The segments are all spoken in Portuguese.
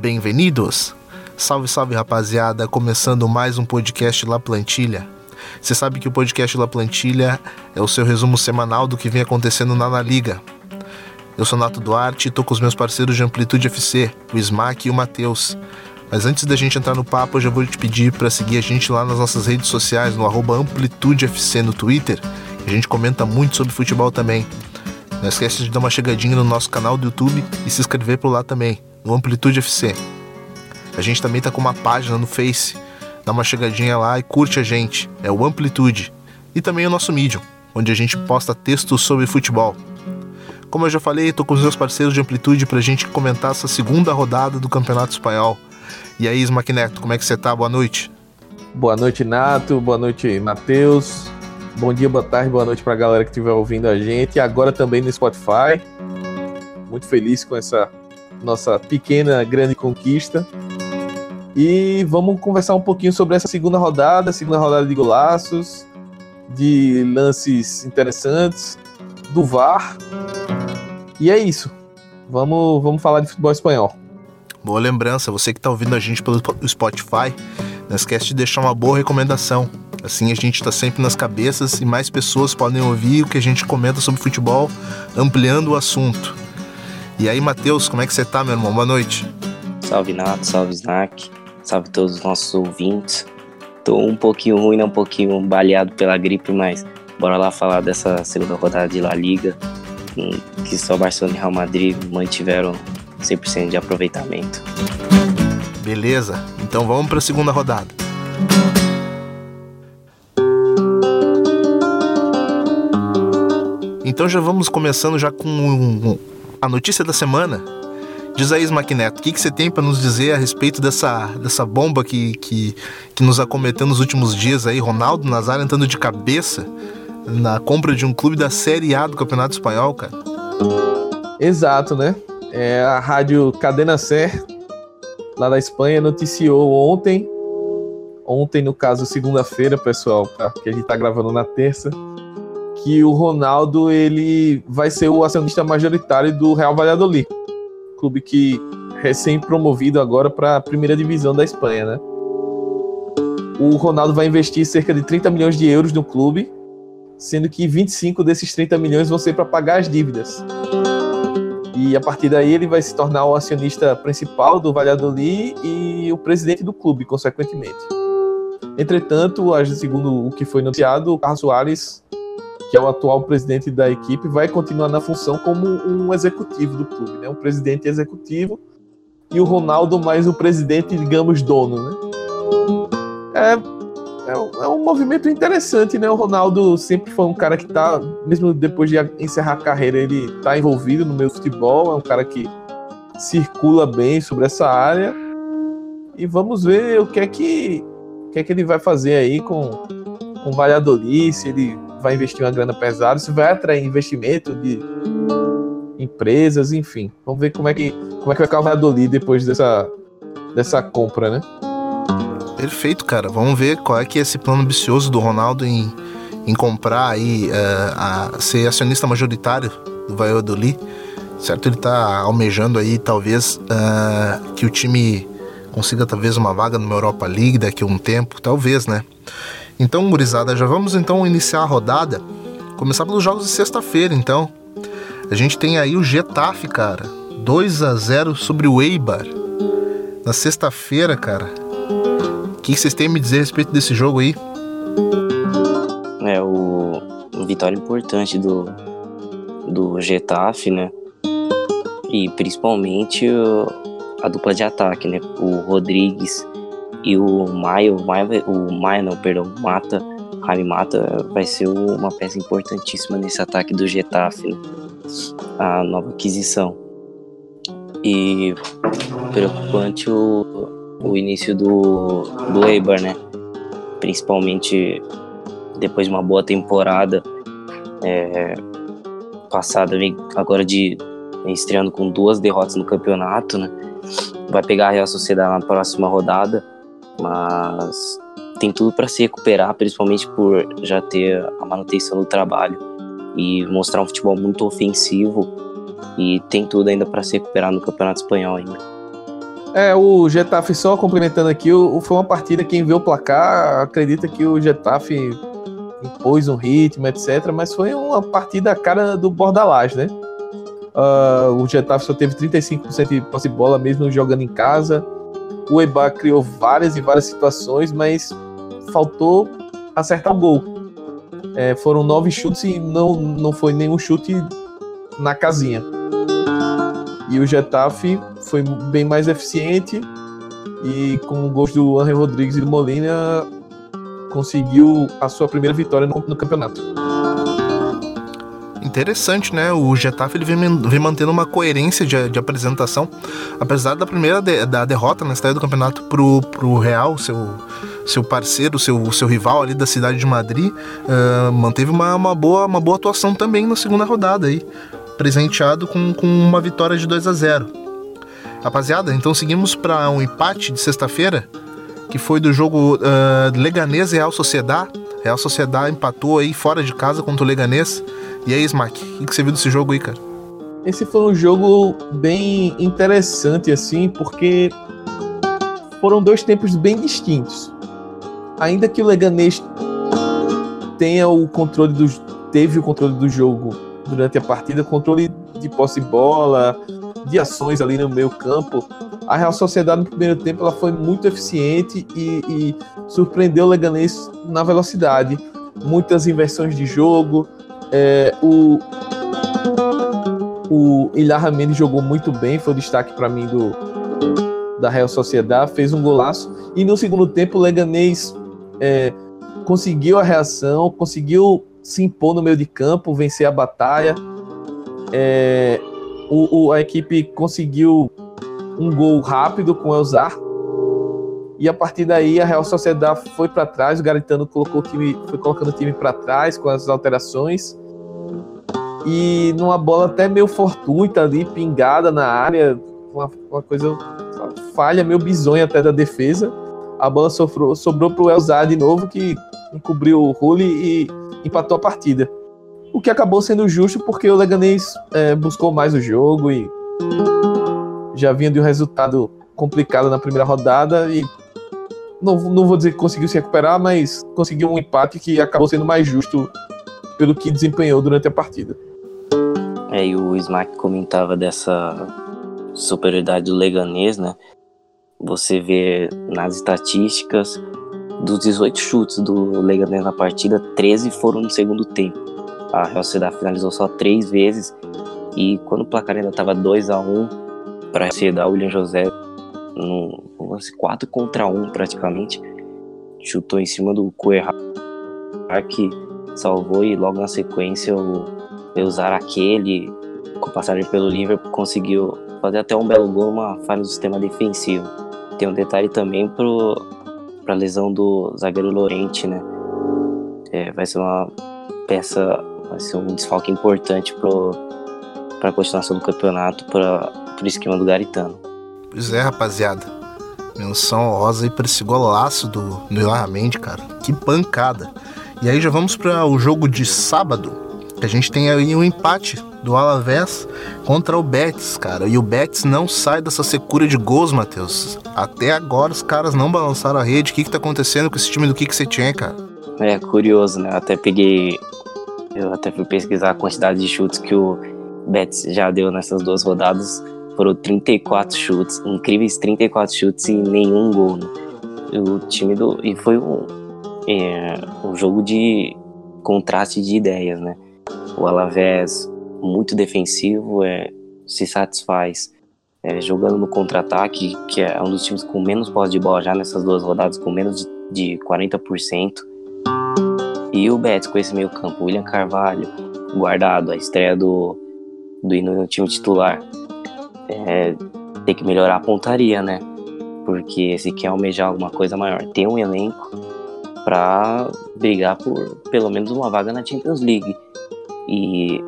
Bem-vindos! Salve, salve rapaziada, começando mais um podcast La Plantilha. Você sabe que o podcast La Plantilha é o seu resumo semanal do que vem acontecendo na Liga. Eu sou Nato Duarte e tô com os meus parceiros de Amplitude FC, o Smack e o Matheus. Mas antes da gente entrar no papo, eu já vou te pedir para seguir a gente lá nas nossas redes sociais, no AmplitudeFC no Twitter. A gente comenta muito sobre futebol também. Não esquece de dar uma chegadinha no nosso canal do YouTube e se inscrever por lá também, no Amplitude FC. A gente também tá com uma página no Face. Dá uma chegadinha lá e curte a gente. É o Amplitude. E também o nosso Medium, onde a gente posta textos sobre futebol. Como eu já falei, tô com os meus parceiros de Amplitude pra gente comentar essa segunda rodada do Campeonato Espanhol. E aí, Smackneto, como é que você tá? Boa noite. Boa noite, Nato. Boa noite, Matheus. Bom dia, boa tarde, boa noite para a galera que estiver ouvindo a gente. E agora também no Spotify. Muito feliz com essa nossa pequena, grande conquista. E vamos conversar um pouquinho sobre essa segunda rodada, segunda rodada de golaços, de lances interessantes, do VAR. E é isso. Vamos, vamos falar de futebol espanhol. Boa lembrança, você que está ouvindo a gente pelo Spotify, não esquece de deixar uma boa recomendação. Assim a gente está sempre nas cabeças e mais pessoas podem ouvir o que a gente comenta sobre futebol, ampliando o assunto. E aí, Matheus, como é que você tá, meu irmão? Boa noite. Salve Nato, salve Snack, salve todos os nossos ouvintes. Tô um pouquinho ruim, né? um pouquinho baleado pela gripe, mas bora lá falar dessa segunda rodada de La Liga, que só Barcelona e Real Madrid mantiveram 100% de aproveitamento. Beleza, então vamos para a segunda rodada. Então já vamos começando já com a notícia da semana. Diz aí, Maquineto, o que, que você tem para nos dizer a respeito dessa, dessa bomba que, que, que nos acometeu nos últimos dias aí? Ronaldo Nazário entrando de cabeça na compra de um clube da Série A do Campeonato Espanhol, cara. Exato, né? É, a rádio Cadena Ser, lá da Espanha, noticiou ontem, ontem, no caso, segunda-feira, pessoal, tá? que a gente tá gravando na terça, que o Ronaldo ele vai ser o acionista majoritário do Real Valladolid, clube que recém-promovido agora para a primeira divisão da Espanha, né? O Ronaldo vai investir cerca de 30 milhões de euros no clube, sendo que 25 desses 30 milhões vão ser para pagar as dívidas. E a partir daí ele vai se tornar o acionista principal do Valladolid e o presidente do clube, consequentemente. Entretanto, segundo o que foi noticiado, o Carlos Soares, que é o atual presidente da equipe, vai continuar na função como um executivo do clube, né? um presidente executivo, e o Ronaldo mais o presidente, digamos, dono. Né? É é um, é um movimento interessante, né? O Ronaldo sempre foi um cara que tá, mesmo depois de encerrar a carreira, ele tá envolvido no meio futebol, é um cara que circula bem sobre essa área. E vamos ver o que é que, o que, é que ele vai fazer aí com, com o Valladolid, se ele vai investir uma grana pesada, se vai atrair investimento de empresas, enfim. Vamos ver como é que, como é que vai ficar o Valladolid depois dessa, dessa compra, né? Perfeito, cara. Vamos ver qual é que é esse plano ambicioso do Ronaldo em, em comprar aí, uh, a, ser acionista majoritário do Valladolid. Certo? Ele tá almejando aí, talvez, uh, que o time consiga talvez uma vaga numa Europa League daqui a um tempo, talvez, né? Então, gurizada, já vamos então iniciar a rodada. Começar pelos jogos de sexta-feira, então. A gente tem aí o Getafe, cara. 2 a 0 sobre o Eibar. Na sexta-feira, cara. O que vocês têm a me dizer a respeito desse jogo aí? É o, o vitória importante do, do Getafe, né? E principalmente o, a dupla de ataque, né? O Rodrigues e o Maio, o Maio, não, perdão, Mata, Jaime Mata vai ser uma peça importantíssima nesse ataque do Getafe, né? a nova aquisição. E preocupante o, o início do, do Eibar, né? Principalmente depois de uma boa temporada é, passada, agora de estreando com duas derrotas no campeonato, né? Vai pegar a Real Sociedade na próxima rodada, mas tem tudo para se recuperar, principalmente por já ter a manutenção do trabalho e mostrar um futebol muito ofensivo e tem tudo ainda para se recuperar no Campeonato Espanhol ainda. É, o Getafe, só complementando aqui, o, foi uma partida, quem vê o placar acredita que o Getafe impôs um ritmo, etc. Mas foi uma partida cara do Bordalás, né? Uh, o Getafe só teve 35% de posse de bola, mesmo jogando em casa. O Eba criou várias e várias situações, mas faltou acertar o gol. É, foram nove chutes e não, não foi nenhum chute na casinha. E o Getafe foi bem mais eficiente e com o gols do André Rodrigues e do Molina conseguiu a sua primeira vitória no, no campeonato. Interessante, né? O Getafe ele vem, vem mantendo uma coerência de, de apresentação, apesar da primeira de, da derrota na estreia do campeonato pro, pro Real, seu, seu parceiro, seu, seu rival ali da cidade de Madrid, uh, manteve uma, uma, boa, uma boa atuação também na segunda rodada aí, presenteado com, com uma vitória de 2 a 0 Rapaziada, então seguimos para um empate de sexta-feira, que foi do jogo uh, Leganês Real Sociedad. Real Sociedad empatou aí fora de casa contra o Leganês. E aí, Smack, o que você viu desse jogo aí, cara? Esse foi um jogo bem interessante, assim, porque foram dois tempos bem distintos. Ainda que o Leganês tenha o controle do, teve o controle do jogo durante a partida, controle de posse de bola, de ações ali no meio campo, a Real Sociedade no primeiro tempo ela foi muito eficiente e, e surpreendeu o Leganês na velocidade. Muitas inversões de jogo. É, o o Ilharra jogou muito bem, foi o destaque para mim do, da Real Sociedade, fez um golaço. E no segundo tempo o Leganês é, conseguiu a reação, conseguiu se impor no meio de campo, vencer a batalha. É, o, o, a equipe conseguiu um gol rápido com o Elzar. E a partir daí a Real Sociedade foi para trás, o Garitano colocou o time, foi colocando o time para trás com as alterações. E numa bola até meio fortuita ali, pingada na área, uma, uma coisa uma falha meio bizonha até da defesa. A bola sofrou, sobrou para o Elzar de novo, que encobriu o Rulli e empatou a partida. O que acabou sendo justo porque o Leganês é, buscou mais o jogo e já vinha de um resultado complicado na primeira rodada e não, não vou dizer que conseguiu se recuperar, mas conseguiu um empate que acabou sendo mais justo pelo que desempenhou durante a partida. É, e o Smack comentava dessa superioridade do Leganês, né? Você vê nas estatísticas dos 18 chutes do Leganês na partida, 13 foram no segundo tempo. A Real Sociedade finalizou só três vezes e quando o placar ainda estava 2 a 1 para ceder o William José no lance 4 contra 1 praticamente. Chutou em cima do Cuerra que salvou e logo na sequência o usar aquele com passagem pelo Liverpool conseguiu fazer até um belo gol, uma falha do sistema defensivo. Tem um detalhe também para a lesão do zagueiro Lorente, né? É, vai ser uma peça, vai ser um desfalque importante para a continuação do campeonato, para pro esquema do Garitano. Pois é, rapaziada. Menção rosa aí pra esse golaço do, do Ilharramendi, cara. Que pancada. E aí já vamos para o jogo de sábado. A gente tem aí um empate do Alavés contra o Betis, cara. E o Betis não sai dessa secura de gols, Matheus. Até agora os caras não balançaram a rede. O que que tá acontecendo com esse time do que você tinha, cara? É curioso, né? Eu até peguei. Eu até fui pesquisar a quantidade de chutes que o Betis já deu nessas duas rodadas foram 34 chutes, incríveis 34 chutes e nenhum gol. Né? O time do. E foi um, é, um jogo de contraste de ideias, né? O Alavés muito defensivo, é, se satisfaz é, jogando no contra-ataque, que é um dos times com menos posse de bola já nessas duas rodadas, com menos de, de 40%. E o Betis com esse meio campo, William Carvalho, guardado, a estreia do, do no time titular é, tem que melhorar a pontaria, né? Porque se quer almejar alguma coisa maior, tem um elenco para brigar por pelo menos uma vaga na Champions League. E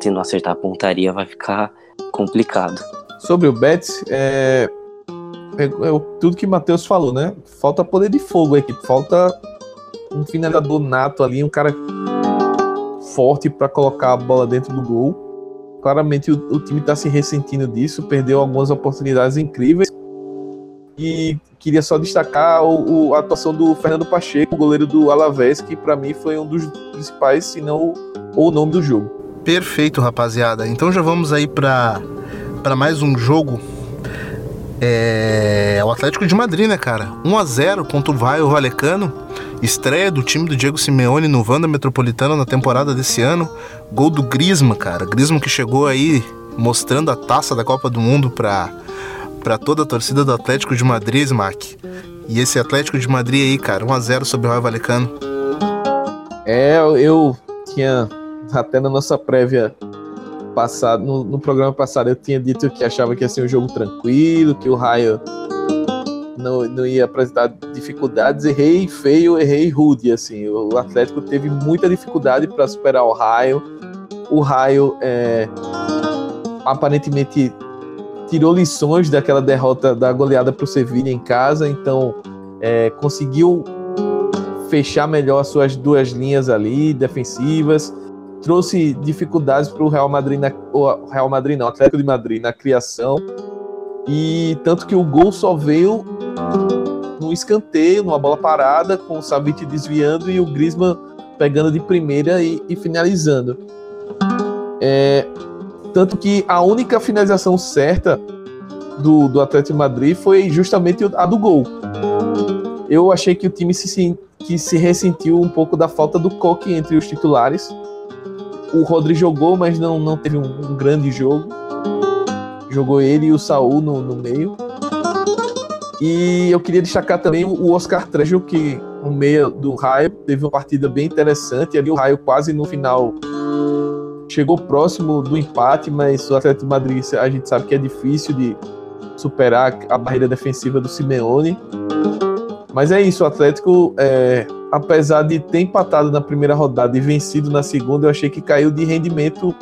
se não acertar a pontaria, vai ficar complicado. Sobre o Betis, é, é, é tudo que o Matheus falou, né? Falta poder de fogo aqui, falta um finalizador nato ali, um cara forte para colocar a bola dentro do gol claramente o, o time está se ressentindo disso, perdeu algumas oportunidades incríveis. E queria só destacar o, o, a atuação do Fernando Pacheco, goleiro do Alavés, que para mim foi um dos principais, se não o, nome do jogo. Perfeito, rapaziada. Então já vamos aí para mais um jogo é o Atlético de Madrid, né, cara? 1 a 0 contra o Raio Valecano. Estreia do time do Diego Simeone no Vanda Metropolitano na temporada desse ano. Gol do Grisma, cara. Grisma que chegou aí mostrando a taça da Copa do Mundo para para toda a torcida do Atlético de Madrid, Smack. E esse Atlético de Madrid aí, cara, 1 a 0 sobre o Raio Valecano. É, eu tinha até na nossa prévia passado, no, no, programa passado, eu tinha dito que achava que ia ser um jogo tranquilo, que o Raio não, não ia apresentar dificuldades. Errei feio, errei rude. Assim, o Atlético teve muita dificuldade para superar o Raio. O Raio é, aparentemente tirou lições daquela derrota da goleada para o Sevilla em casa, então é, conseguiu fechar melhor as suas duas linhas ali defensivas trouxe dificuldades para o Real Madrid, na, o Real Madrid não, Atlético de Madrid na criação. E tanto que o gol só veio no escanteio, numa bola parada, com o Savic desviando e o Griezmann pegando de primeira e, e finalizando. É, tanto que a única finalização certa do, do Atlético Madrid foi justamente a do gol. Eu achei que o time se, que se ressentiu um pouco da falta do Coque entre os titulares o Rodri jogou, mas não, não teve um, um grande jogo. Jogou ele e o Saul no, no meio. E eu queria destacar também o Oscar Trejo, que no meio do Raio teve uma partida bem interessante. Ali o Raio quase no final chegou próximo do empate, mas o Atlético de Madrid a gente sabe que é difícil de superar a barreira defensiva do Simeone. Mas é isso, o Atlético é, apesar de ter empatado na primeira rodada e vencido na segunda, eu achei que caiu de rendimento,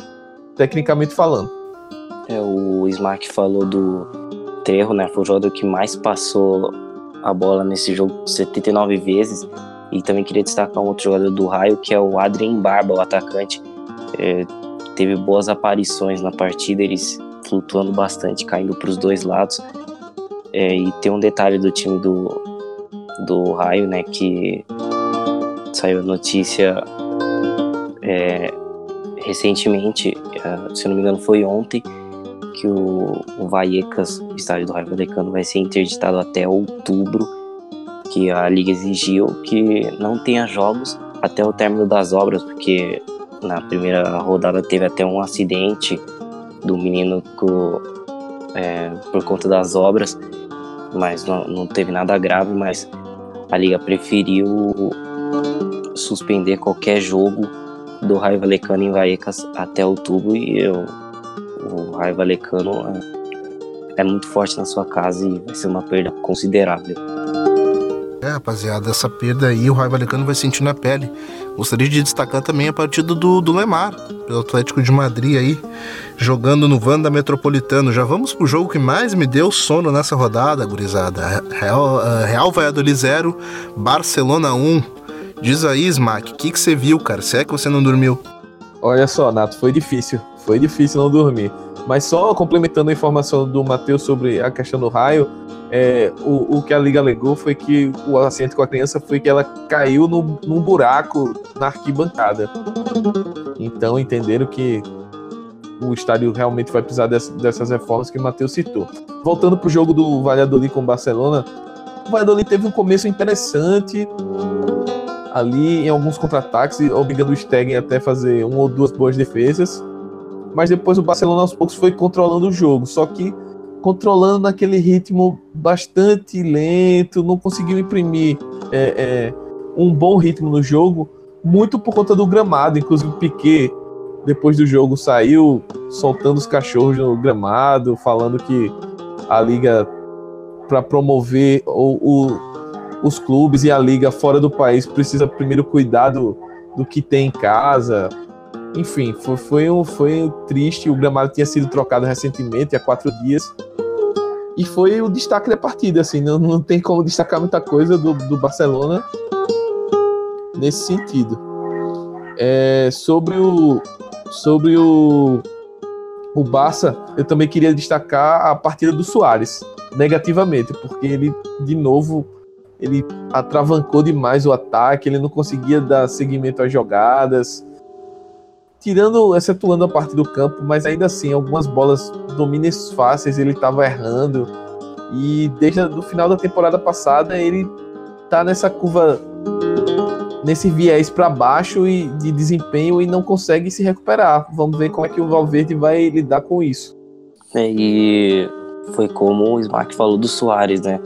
tecnicamente falando. É, o Smack falou do Terro, né? Foi o jogador que mais passou a bola nesse jogo 79 vezes. E também queria destacar um outro jogador do Raio, que é o Adrien Barba, o atacante. É, teve boas aparições na partida, eles flutuando bastante, caindo para os dois lados. É, e tem um detalhe do time do, do Raio, né? Que saiu notícia é, recentemente, é, se não me engano foi ontem, que o, o Vallecas, o estádio do Raio Vallecano, vai ser interditado até outubro, que a liga exigiu que não tenha jogos até o término das obras, porque na primeira rodada teve até um acidente do menino é, por conta das obras, mas não, não teve nada grave, mas a liga preferiu suspender qualquer jogo do Raio Valecano em Vallecas até outubro e eu, o Raio Valecano é, é muito forte na sua casa e vai ser uma perda considerável. É, rapaziada, essa perda aí o Raio Valecano vai sentir na pele. Gostaria de destacar também a partida do, do Lemar, pelo Atlético de Madrid aí, jogando no Vanda Metropolitano. Já vamos pro jogo que mais me deu sono nessa rodada, gurizada. Real, uh, Real Valladolid 0, Barcelona 1. Diz aí, Smack, o que, que você viu, cara? Se é que você não dormiu? Olha só, Nato, foi difícil. Foi difícil não dormir. Mas só complementando a informação do Matheus sobre a questão do raio, é, o, o, que a Liga alegou foi que o acidente com a criança foi que ela caiu no, num buraco na arquibancada. Então entenderam que o estádio realmente vai precisar dessas, dessas reformas que o Matheus citou. Voltando para o jogo do Valladolid com o Barcelona, o Valladolid teve um começo interessante ali em alguns contra-ataques, obrigando o Stegen até fazer uma ou duas boas defesas. Mas depois o Barcelona aos poucos foi controlando o jogo, só que controlando naquele ritmo bastante lento, não conseguiu imprimir é, é, um bom ritmo no jogo, muito por conta do gramado. Inclusive o Piquet, depois do jogo, saiu soltando os cachorros no gramado, falando que a liga para promover o, o os clubes e a liga fora do país precisa primeiro cuidar do, do que tem em casa. Enfim, foi, foi, um, foi triste. O gramado tinha sido trocado recentemente, há quatro dias. E foi o destaque da partida, assim, não, não tem como destacar muita coisa do, do Barcelona nesse sentido. É, sobre o sobre o, o Barça, eu também queria destacar a partida do Soares. negativamente, porque ele, de novo, ele atravancou demais o ataque, ele não conseguia dar seguimento às jogadas. Tirando, excetuando a parte do campo, mas ainda assim, algumas bolas domínios fáceis ele estava errando. E desde o final da temporada passada, ele tá nessa curva, nesse viés para baixo e de desempenho e não consegue se recuperar. Vamos ver como é que o Valverde vai lidar com isso. É, e foi como o Smack falou do Soares, né?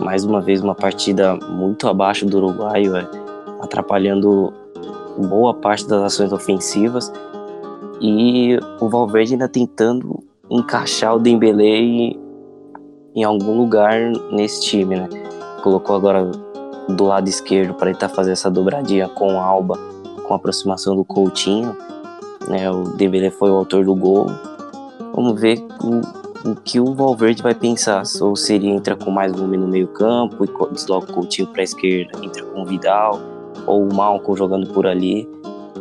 Mais uma vez uma partida muito abaixo do uruguaio, é, atrapalhando boa parte das ações ofensivas e o Valverde ainda tentando encaixar o Dembélé em algum lugar nesse time, né? Colocou agora do lado esquerdo para tentar fazer essa dobradinha com o Alba, com a aproximação do Coutinho, né? O Dembélé foi o autor do gol. Vamos ver o, o que o Valverde vai pensar, ou se ele entra com mais volume no meio campo e desloca o Coutinho para a esquerda, entra com o Vidal ou o Malcolm jogando por ali.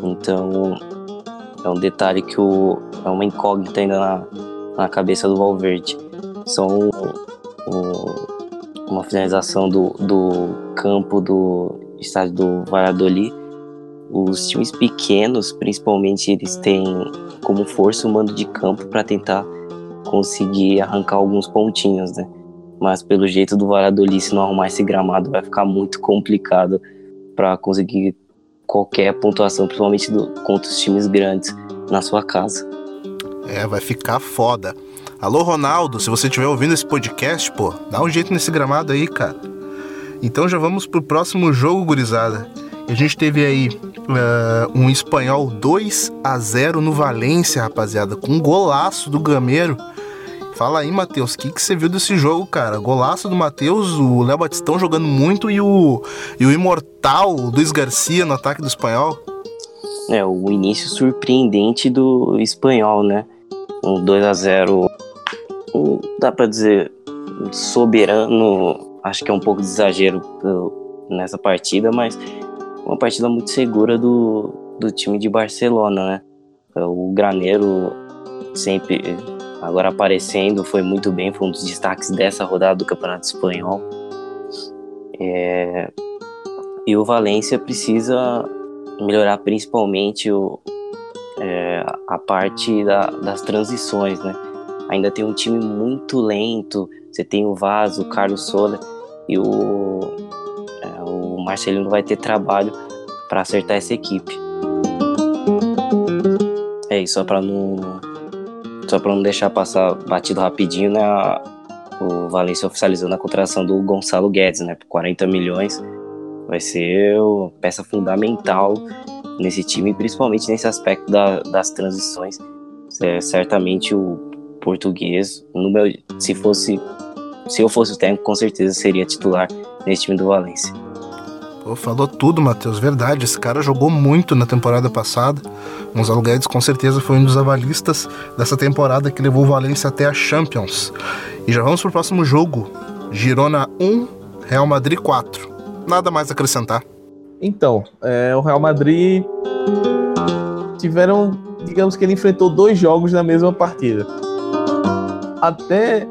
Então é um detalhe que o, é uma incógnita ainda na, na cabeça do Valverde. São o, uma finalização do, do campo do estádio do Valladolid. Os times pequenos, principalmente, eles têm como força o mando de campo para tentar conseguir arrancar alguns pontinhos, né? Mas pelo jeito do Valladolid, se não arrumar esse gramado, vai ficar muito complicado para conseguir qualquer pontuação, principalmente do, contra os times grandes na sua casa. É, vai ficar foda. Alô, Ronaldo, se você estiver ouvindo esse podcast, pô, dá um jeito nesse gramado aí, cara. Então já vamos pro próximo jogo, gurizada. A gente teve aí uh, um espanhol 2 a 0 no Valência, rapaziada, com um golaço do Gameiro. Fala aí, Matheus, o que, que você viu desse jogo, cara? Golaço do Matheus, o Léo Batistão jogando muito e o, e o imortal Luiz Garcia no ataque do espanhol. É, o início surpreendente do espanhol, né? Um 2 a 0 um, dá para dizer, soberano, acho que é um pouco de exagero nessa partida, mas uma partida muito segura do, do time de Barcelona, né? O Graneiro sempre agora aparecendo, foi muito bem, foi um dos destaques dessa rodada do Campeonato Espanhol. É, e o Valência precisa melhorar principalmente o, é, a parte da, das transições, né? Ainda tem um time muito lento, você tem o Vaz, o Carlos Sola e o, é, o Marcelino vai ter trabalho para acertar essa equipe. É isso, só para não só para não deixar passar batido rapidinho, né? O Valência oficializando a contratação do Gonçalo Guedes, né? Por 40 milhões. Vai ser peça fundamental nesse time, principalmente nesse aspecto da, das transições. É, certamente o português, no meu, se fosse se eu fosse o técnico, com certeza seria titular nesse time do Valência. Falou tudo, Matheus. Verdade, esse cara jogou muito na temporada passada. Gonzalo Guedes com certeza foi um dos avalistas dessa temporada que levou o Valência até a Champions. E já vamos pro próximo jogo. Girona 1, Real Madrid 4. Nada mais a acrescentar. Então, é, o Real Madrid tiveram, digamos que ele enfrentou dois jogos na mesma partida. Até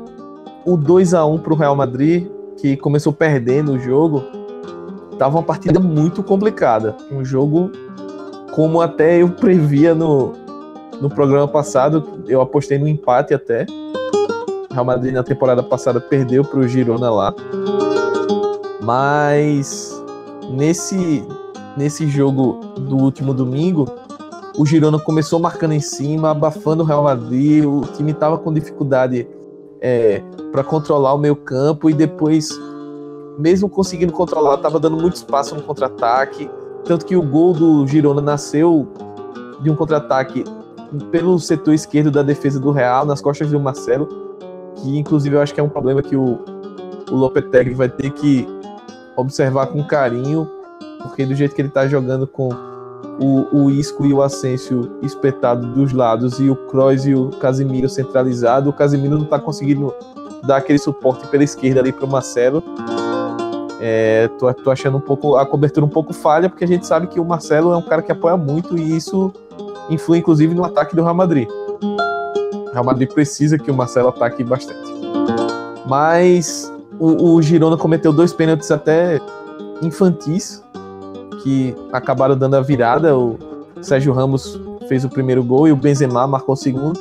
o 2 a 1 para o Real Madrid, que começou perdendo o jogo, Tava uma partida muito complicada. Um jogo como até eu previa no, no programa passado, eu apostei no empate até. Real Madrid na temporada passada perdeu para o Girona lá. Mas nesse, nesse jogo do último domingo, o Girona começou marcando em cima, abafando o Real Madrid. O time estava com dificuldade é, para controlar o meio campo e depois mesmo conseguindo controlar, estava dando muito espaço no contra-ataque. Tanto que o gol do Girona nasceu de um contra-ataque pelo setor esquerdo da defesa do Real, nas costas do Marcelo, que inclusive eu acho que é um problema que o, o Lopetegui vai ter que observar com carinho, porque do jeito que ele está jogando com o, o Isco e o Asensio espetado dos lados e o Kroos e o Casimiro centralizado, o Casimiro não está conseguindo dar aquele suporte pela esquerda ali para o Marcelo. É, tô, tô achando um pouco a cobertura um pouco falha, porque a gente sabe que o Marcelo é um cara que apoia muito e isso influi inclusive no ataque do Real Madrid. O Real Madrid precisa que o Marcelo ataque bastante. Mas o, o Girona cometeu dois pênaltis até infantis, que acabaram dando a virada. O Sérgio Ramos fez o primeiro gol e o Benzema marcou o segundo.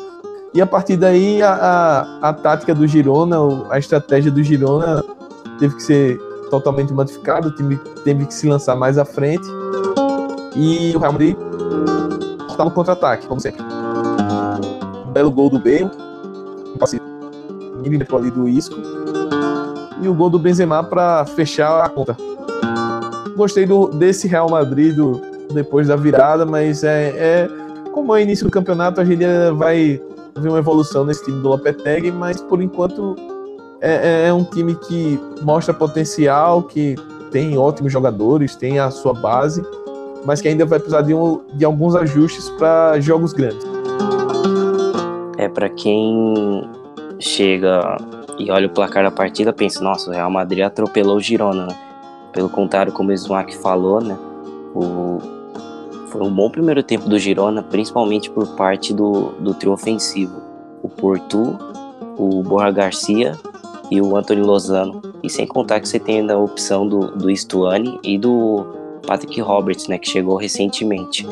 E a partir daí a, a, a tática do Girona, a estratégia do Girona teve que ser totalmente modificada, o time teve que se lançar mais à frente. E o Real Madrid está no contra-ataque, como sempre. Um belo gol do Bale, um passe milímetro ali do Isco. E o gol do Benzema para fechar a conta. Gostei do, desse Real Madrid do, depois da virada, mas é, é como é início do campeonato, a gente vai ver uma evolução nesse time do Lopetegui, mas por enquanto é, é, é um time que mostra potencial, que tem ótimos jogadores, tem a sua base, mas que ainda vai precisar de, um, de alguns ajustes para jogos grandes. É, para quem chega e olha o placar da partida, pensa, nossa, o Real Madrid atropelou o Girona, né? Pelo contrário, como o Smack falou, né? O, foi um bom primeiro tempo do Girona, principalmente por parte do, do trio ofensivo. O Porto, o Borja Garcia e o Anthony Lozano. E sem contar que você tem ainda a opção do, do Stuani e do Patrick Roberts, né, que chegou recentemente.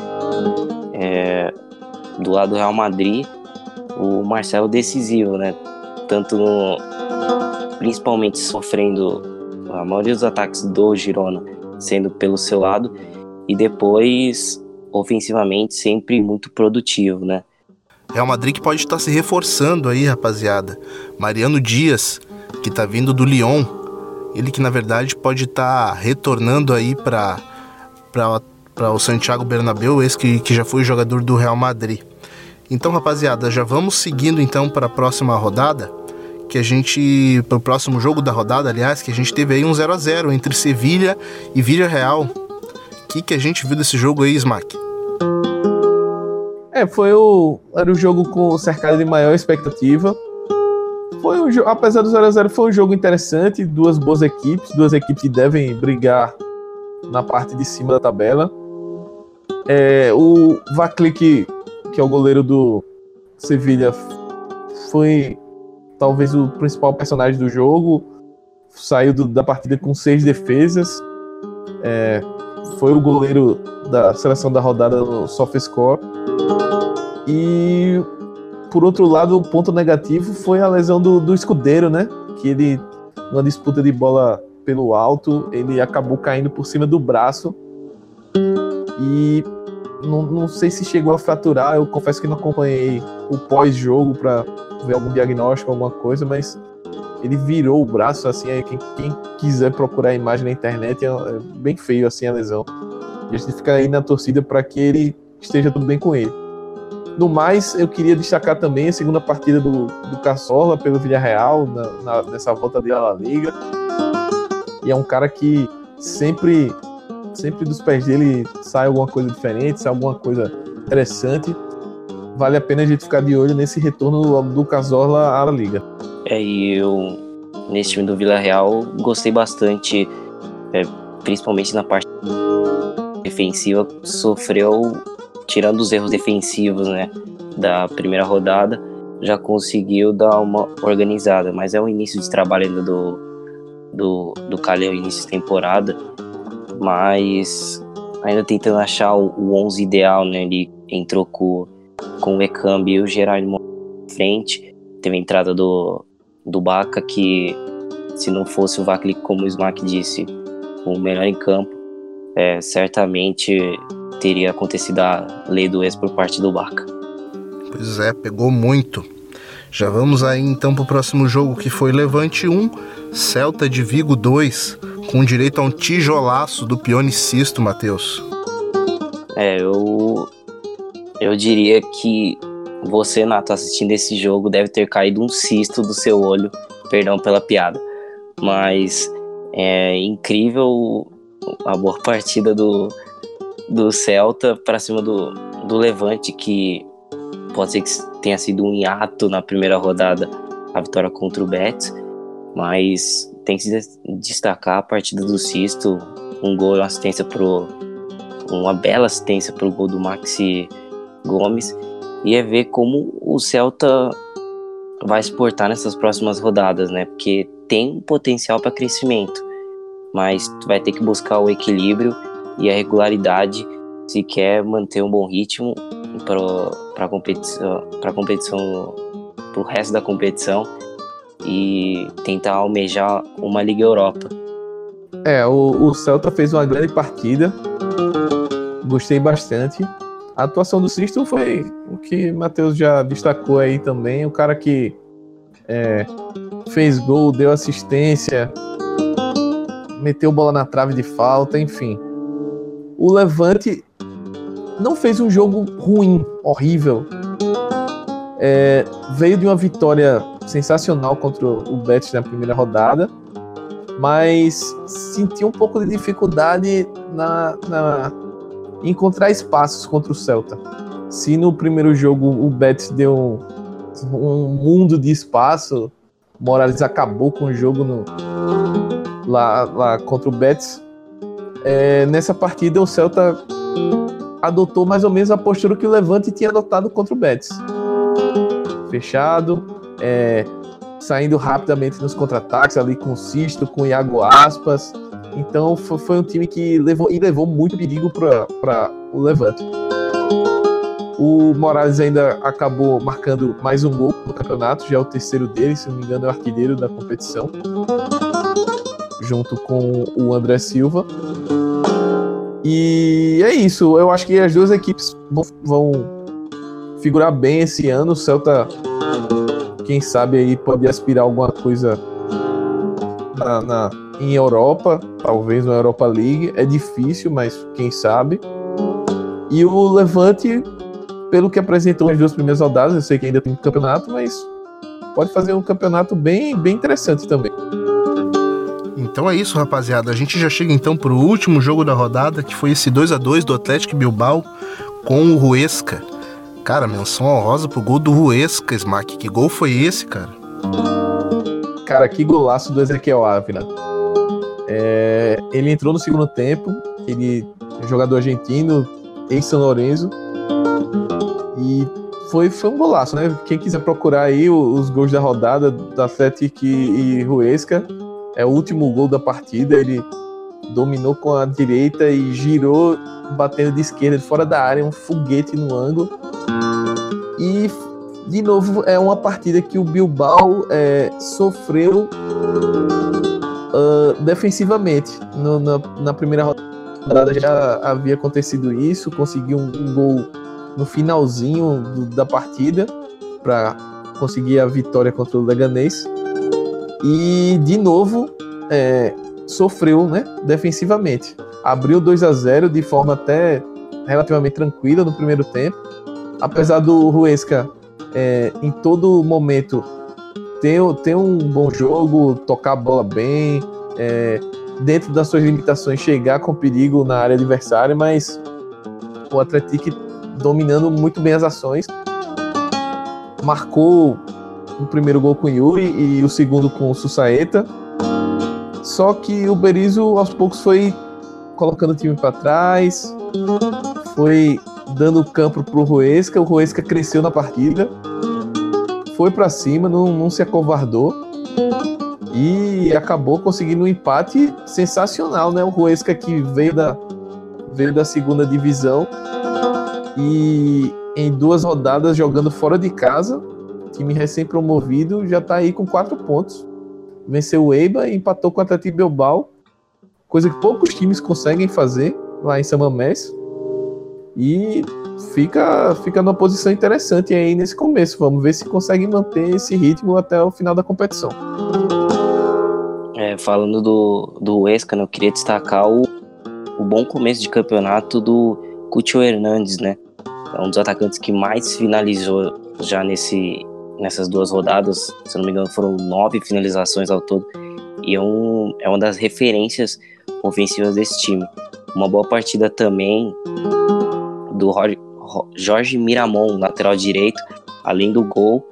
É, do lado do Real Madrid, o Marcelo decisivo, né? Tanto no, principalmente sofrendo a maioria dos ataques do Girona sendo pelo seu lado e depois ofensivamente sempre muito produtivo, né? Real Madrid que pode estar se reforçando aí, rapaziada. Mariano Dias, que está vindo do Lyon, ele que na verdade pode estar retornando aí para para o Santiago Bernabéu, esse que, que já foi jogador do Real Madrid. Então, rapaziada, já vamos seguindo então para a próxima rodada, que a gente para o próximo jogo da rodada, aliás, que a gente teve aí um 0 a 0 entre Sevilha e Villarreal. O que que a gente viu desse jogo aí, Smack? É, foi o era o jogo com cercado de maior expectativa. Foi um jogo, apesar do 0 a 0 foi um jogo interessante, duas boas equipes, duas equipes que devem brigar na parte de cima da tabela. É, o Vaklik, que é o goleiro do Sevilha, foi talvez o principal personagem do jogo. Saiu do, da partida com seis defesas. É, foi o goleiro da seleção da rodada no SofaScore. E por outro lado, o ponto negativo foi a lesão do, do escudeiro, né? Que ele, numa disputa de bola pelo alto, ele acabou caindo por cima do braço. E não, não sei se chegou a fraturar, eu confesso que não acompanhei o pós-jogo para ver algum diagnóstico, alguma coisa, mas ele virou o braço, assim, aí quem, quem quiser procurar a imagem na internet, é, é bem feio assim a lesão. E a gente fica aí na torcida para que ele esteja tudo bem com ele. No mais, eu queria destacar também a segunda partida do, do pelo Villarreal, na, na, nessa volta dele à Liga. E é um cara que sempre, sempre dos pés dele sai alguma coisa diferente, sai alguma coisa interessante. Vale a pena a gente ficar de olho nesse retorno do, Casola à Liga. É, e eu, nesse time do Villarreal, gostei bastante, é, principalmente na parte defensiva, sofreu tirando os erros defensivos, né, da primeira rodada, já conseguiu dar uma organizada, mas é o início de trabalho ainda do do, do Calhão, início de temporada, mas ainda tentando achar o, o 11 ideal, né, ele entrou com, com o Ekambi e o Gerard na frente, teve a entrada do, do Baca, que se não fosse o Vakli, como o Smack disse, o melhor em campo, é, certamente teria acontecido a lei do ex por parte do Baca. Pois é, pegou muito. Já vamos aí então para o próximo jogo que foi Levante 1, Celta de Vigo 2, com direito a um tijolaço do Pione Sisto, Matheus. É, eu, eu diria que você, Nato, assistindo esse jogo, deve ter caído um cisto do seu olho, perdão pela piada. Mas é incrível a boa partida do, do Celta para cima do, do Levante, que pode ser que tenha sido um hiato na primeira rodada a vitória contra o Betis, mas tem que se destacar a partida do Sisto, um gol uma assistência pro uma bela assistência para o gol do Maxi Gomes e é ver como o Celta vai se portar nessas próximas rodadas, né? Porque tem um potencial para crescimento, mas vai ter que buscar o equilíbrio e a regularidade se quer manter um bom ritmo para a competição, para competição, para o resto da competição e tentar almejar uma Liga Europa. É, o, o Celta fez uma grande partida, gostei bastante. A atuação do Sisto foi o que o Matheus já destacou aí também, o cara que é, fez gol, deu assistência, meteu bola na trave de falta, enfim. O Levante não fez um jogo ruim, horrível. É, veio de uma vitória sensacional contra o Betis na primeira rodada, mas sentiu um pouco de dificuldade na, na encontrar espaços contra o Celta. Se no primeiro jogo o Betis deu um, um mundo de espaço, Morales acabou com o jogo no, lá, lá contra o Betis. É, nessa partida o Celta adotou mais ou menos a postura que o Levante tinha adotado contra o Betis. Fechado, é, saindo rapidamente nos contra-ataques ali com o Sisto, com o Iago Aspas. Então foi, um time que levou e levou muito perigo para o Levante. O Morales ainda acabou marcando mais um gol no campeonato, já é o terceiro dele, se não me engano, é o artilheiro da competição, junto com o André Silva. E é isso, eu acho que as duas equipes vão, figurar bem esse ano. O Celta, quem sabe, aí pode aspirar alguma coisa na, na em Europa, talvez na Europa League. É difícil, mas quem sabe. E o Levante, pelo que apresentou nas duas primeiras rodadas, eu sei que ainda tem um campeonato, mas pode fazer um campeonato bem, bem interessante também. Então é isso, rapaziada. A gente já chega então pro último jogo da rodada, que foi esse 2 a 2 do Atlético Bilbao com o Ruesca. Cara, menção honrosa pro gol do Ruesca, Smack. Que gol foi esse, cara? Cara, que golaço do Ezequiel Ávila. É, ele entrou no segundo tempo, ele é jogador argentino, ex-São Lourenço, e foi, foi um golaço, né? Quem quiser procurar aí os gols da rodada do Atlético e, e Ruesca, é o último gol da partida, ele dominou com a direita e girou batendo de esquerda de fora da área, um foguete no ângulo. E de novo é uma partida que o Bilbao é, sofreu uh, defensivamente. No, na, na, primeira rodada já havia acontecido isso, conseguiu um, um gol no finalzinho do, da partida para conseguir a vitória contra o Leganês. E de novo é, sofreu né, defensivamente. Abriu 2 a 0 de forma até relativamente tranquila no primeiro tempo. Apesar do Ruesca é, em todo momento ter, ter um bom jogo, tocar a bola bem, é, dentro das suas limitações, chegar com perigo na área adversária, mas o Atlético dominando muito bem as ações. Marcou o primeiro gol com o Yuri e o segundo com o Sussaeta. Só que o Berizzo aos poucos foi colocando o time para trás, foi dando campo pro Ruesca, o Ruesca cresceu na partida, foi para cima, não, não se acovardou e acabou conseguindo um empate sensacional, né? O Ruesca que veio da, veio da segunda divisão e em duas rodadas jogando fora de casa, time recém-promovido, já está aí com quatro pontos. Venceu o Eiba e empatou com o Atlético Bilbao, coisa que poucos times conseguem fazer lá em Samamés. E fica, fica numa posição interessante aí nesse começo. Vamos ver se consegue manter esse ritmo até o final da competição. É, falando do, do Huesca, né, eu queria destacar o, o bom começo de campeonato do Cúcio Hernandes, né? É um dos atacantes que mais finalizou já nesse, nessas duas rodadas, se não me engano, foram nove finalizações ao todo. E é, um, é uma das referências ofensivas desse time. Uma boa partida também do Jorge Miramon, lateral direito, além do gol,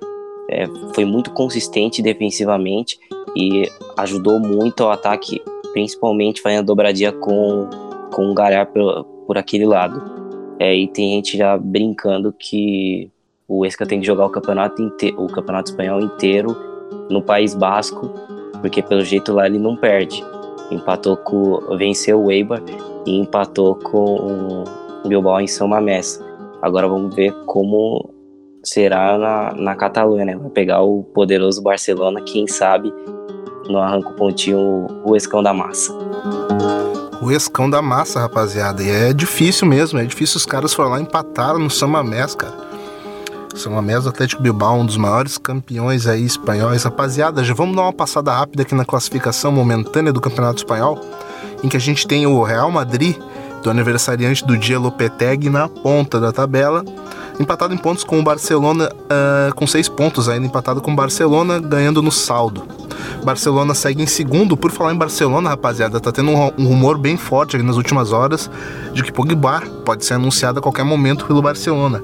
é, foi muito consistente defensivamente e ajudou muito ao ataque, principalmente fazendo dobradinha com, com o Gará por, por aquele lado. É, e tem gente já brincando que o Esca tem que jogar o campeonato, inte o campeonato espanhol inteiro no País Basco, porque pelo jeito lá ele não perde. Empatou com. venceu o Eibar e empatou com o Bilbao em São Mamés. Agora vamos ver como será na, na Catalunha, né? Vai pegar o poderoso Barcelona, quem sabe não arranca o pontinho o escão da massa. O escão da massa, rapaziada. E é difícil mesmo, é difícil. Os caras foram lá e empataram no São Mamés, cara. São Mamés do Atlético Bilbao, um dos maiores campeões aí espanhóis. Rapaziada, já vamos dar uma passada rápida aqui na classificação momentânea do Campeonato Espanhol, em que a gente tem o Real Madrid, do aniversariante do dia Lopetegui, na ponta da tabela empatado em pontos com o Barcelona, uh, com seis pontos ainda, empatado com o Barcelona, ganhando no saldo. Barcelona segue em segundo. Por falar em Barcelona, rapaziada, tá tendo um, um rumor bem forte nas últimas horas de que Pogba pode ser anunciado a qualquer momento pelo Barcelona.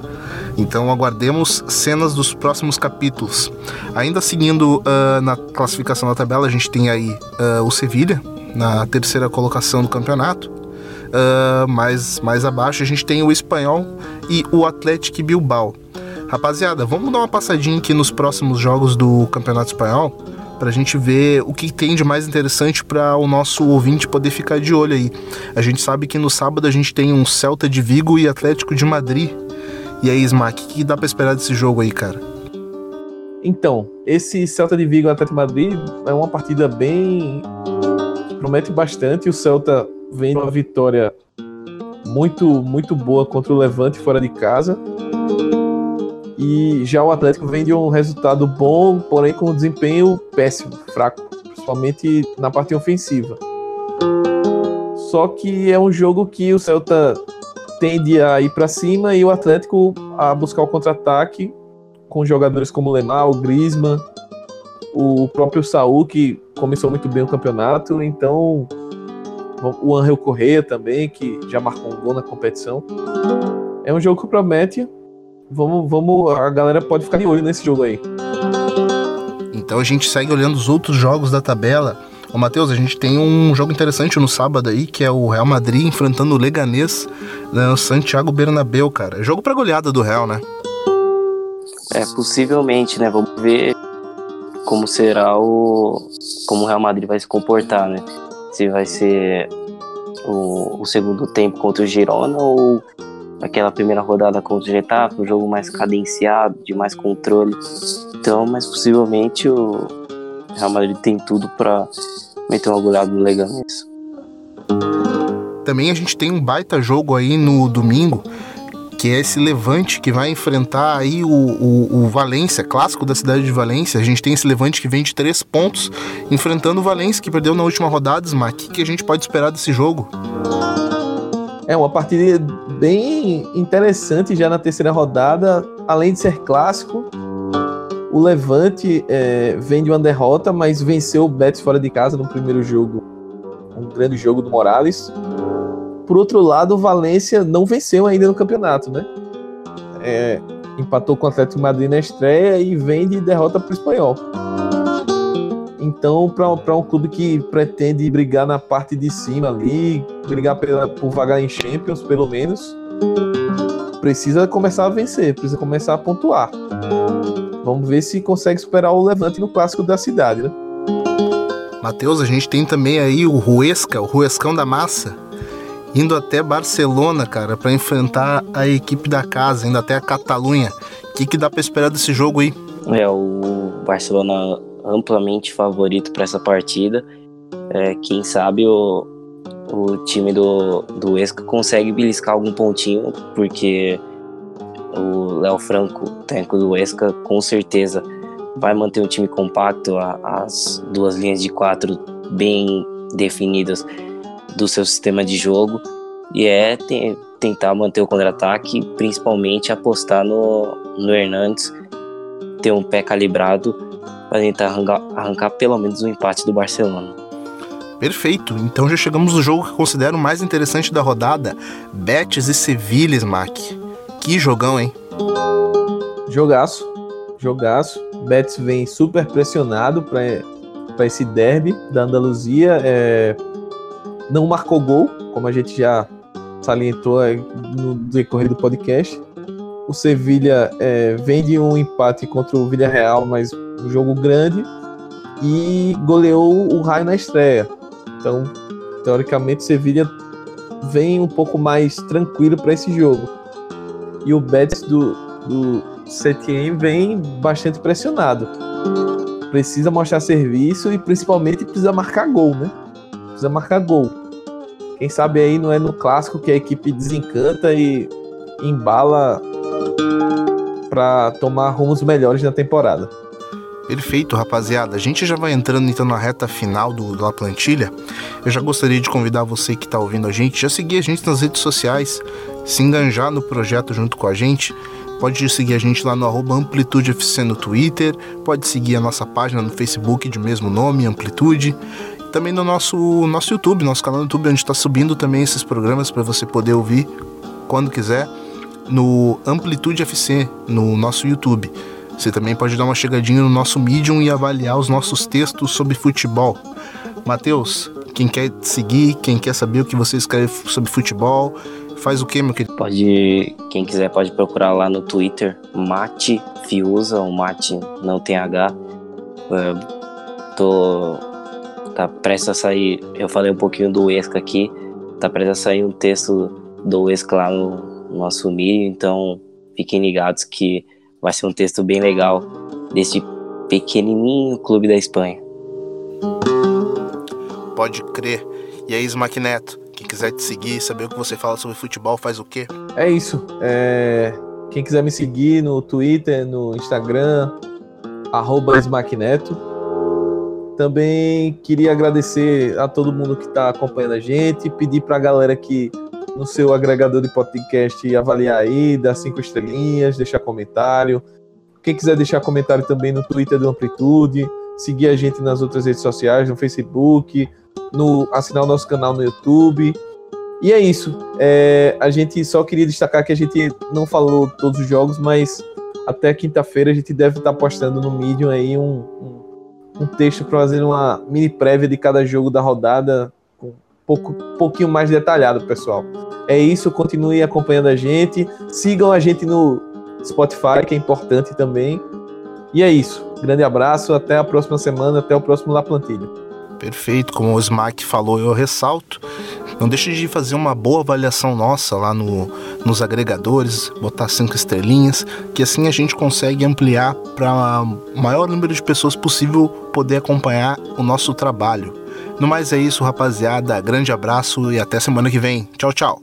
Então aguardemos cenas dos próximos capítulos. Ainda seguindo uh, na classificação da tabela, a gente tem aí uh, o Sevilha na terceira colocação do campeonato. Uh, mais, mais abaixo a gente tem o Espanhol e o Atlético Bilbao. Rapaziada, vamos dar uma passadinha aqui nos próximos jogos do Campeonato Espanhol para a gente ver o que tem de mais interessante para o nosso ouvinte poder ficar de olho aí. A gente sabe que no sábado a gente tem um Celta de Vigo e Atlético de Madrid. E aí, Smack, o que dá para esperar desse jogo aí, cara? Então, esse Celta de Vigo e Atlético de Madrid é uma partida bem promete bastante. O Celta vem uma vitória muito, muito boa contra o Levante fora de casa. E já o Atlético vem de um resultado bom, porém com um desempenho péssimo, fraco, principalmente na parte ofensiva. Só que é um jogo que o Celta tende a ir para cima e o Atlético a buscar o contra-ataque com jogadores como o Lemar, o Griezmann, o próprio Saul, que começou muito bem o campeonato, então o Angel Correia também, que já marcou um gol na competição. É um jogo que promete. Vamos, vamos, a galera pode ficar de olho nesse jogo aí. Então a gente segue olhando os outros jogos da tabela. Ô Matheus, a gente tem um jogo interessante no sábado aí, que é o Real Madrid enfrentando o Leganês no Santiago Bernabéu, cara. É jogo pra goleada do Real, né? É, possivelmente, né? Vamos ver como será o. como o Real Madrid vai se comportar, né? Se vai ser o, o, segundo tempo contra o Girona ou aquela primeira rodada contra o Getafe, um jogo mais cadenciado, de mais controle. Então, mas possivelmente o Real Madrid tem tudo para meter uma goleada no Leganés. Também a gente tem um baita jogo aí no domingo que é esse levante que vai enfrentar aí o, o, o, Valência, clássico da cidade de Valência. A gente tem esse levante que vem de três pontos, enfrentando o Valência, que perdeu na última rodada. Smack, o que a gente pode esperar desse jogo? É uma partida bem interessante já na terceira rodada, além de ser clássico. O Levante é, vem de uma derrota, mas venceu o Betis fora de casa no primeiro jogo. Um grande jogo do Morales. Por outro lado, o Valência não venceu ainda no campeonato, né? É, empatou com o Atlético Madrid na estreia e vem de derrota para o Espanhol. Então, para um clube que pretende brigar na parte de cima ali, brigar pela, por vagar em Champions, pelo menos, precisa começar a vencer, precisa começar a pontuar. Vamos ver se consegue superar o Levante no clássico da cidade, né? Matheus, a gente tem também aí o Ruesca, o Ruescão da Massa, indo até Barcelona, cara, para enfrentar a equipe da casa, indo até a Catalunha. O que, que dá para esperar desse jogo aí? É, o Barcelona amplamente favorito para essa partida. É, quem sabe o, o time do, do Esca consegue beliscar algum pontinho, porque o Léo Franco, técnico do Esca, com certeza vai manter um time compacto, as duas linhas de quatro bem definidas do seu sistema de jogo e é te, tentar manter o contra-ataque, principalmente apostar no, no Hernandes, ter um pé calibrado para tentar arrancar, arrancar pelo menos o um empate do Barcelona. Perfeito, então já chegamos no jogo que considero o mais interessante da rodada: Betis e Sevilha, Smack. Que jogão, hein? Jogaço, jogaço. Betis vem super pressionado para esse derby da Andaluzia. É não marcou gol, como a gente já salientou no decorrer do podcast. o Sevilha é, vem de um empate contra o Villarreal, mas um jogo grande, e goleou o Raio na estreia. Então, teoricamente, o Sevilha vem um pouco mais tranquilo para esse jogo. E o Betis do, do Setien vem bastante pressionado. Precisa mostrar serviço e principalmente precisa marcar gol, né? Precisa marcar gol. Quem sabe aí não é no clássico que a equipe desencanta e embala para tomar rumos melhores na temporada. Perfeito, rapaziada. A gente já vai entrando então na reta final do, da plantilha. Eu já gostaria de convidar você que está ouvindo a gente, já seguir a gente nas redes sociais, se enganjar no projeto junto com a gente. Pode seguir a gente lá no arroba Amplitude FC no Twitter, pode seguir a nossa página no Facebook de mesmo nome, Amplitude. Também no nosso, nosso YouTube, nosso canal no YouTube, onde está subindo também esses programas para você poder ouvir quando quiser, no Amplitude FC, no nosso YouTube. Você também pode dar uma chegadinha no nosso Medium e avaliar os nossos textos sobre futebol. Matheus, quem quer seguir, quem quer saber o que você escreve sobre futebol, faz o que, meu querido? Pode, quem quiser pode procurar lá no Twitter, Mate Fiusa, o Mate não tem H. Tô tá prestes a sair, eu falei um pouquinho do Esca aqui, tá prestes a sair um texto do Esca lá no, no nosso Medium, então fiquem ligados que vai ser um texto bem legal desse pequenininho clube da Espanha. Pode crer. E aí, Smack Neto, quem quiser te seguir, saber o que você fala sobre futebol, faz o quê? É isso. É... Quem quiser me seguir no Twitter, no Instagram, arroba Neto. Também queria agradecer a todo mundo que está acompanhando a gente, pedir para a galera que no seu agregador de podcast avaliar aí, dar cinco estrelinhas, deixar comentário. Quem quiser deixar comentário também no Twitter do Amplitude, seguir a gente nas outras redes sociais, no Facebook, no assinar o nosso canal no YouTube. E é isso. É, a gente só queria destacar que a gente não falou todos os jogos, mas até quinta-feira a gente deve estar postando no Medium aí um, um, um texto para fazer uma mini prévia de cada jogo da rodada, pouco, pouquinho mais detalhado, pessoal. É isso, continue acompanhando a gente. Sigam a gente no Spotify, que é importante também. E é isso. Grande abraço, até a próxima semana, até o próximo La Plantilha. Perfeito, como o Smack falou, eu ressalto. Não deixe de fazer uma boa avaliação nossa lá no, nos agregadores, botar cinco estrelinhas, que assim a gente consegue ampliar para o maior número de pessoas possível poder acompanhar o nosso trabalho. No mais é isso, rapaziada. Grande abraço e até semana que vem. Tchau, tchau.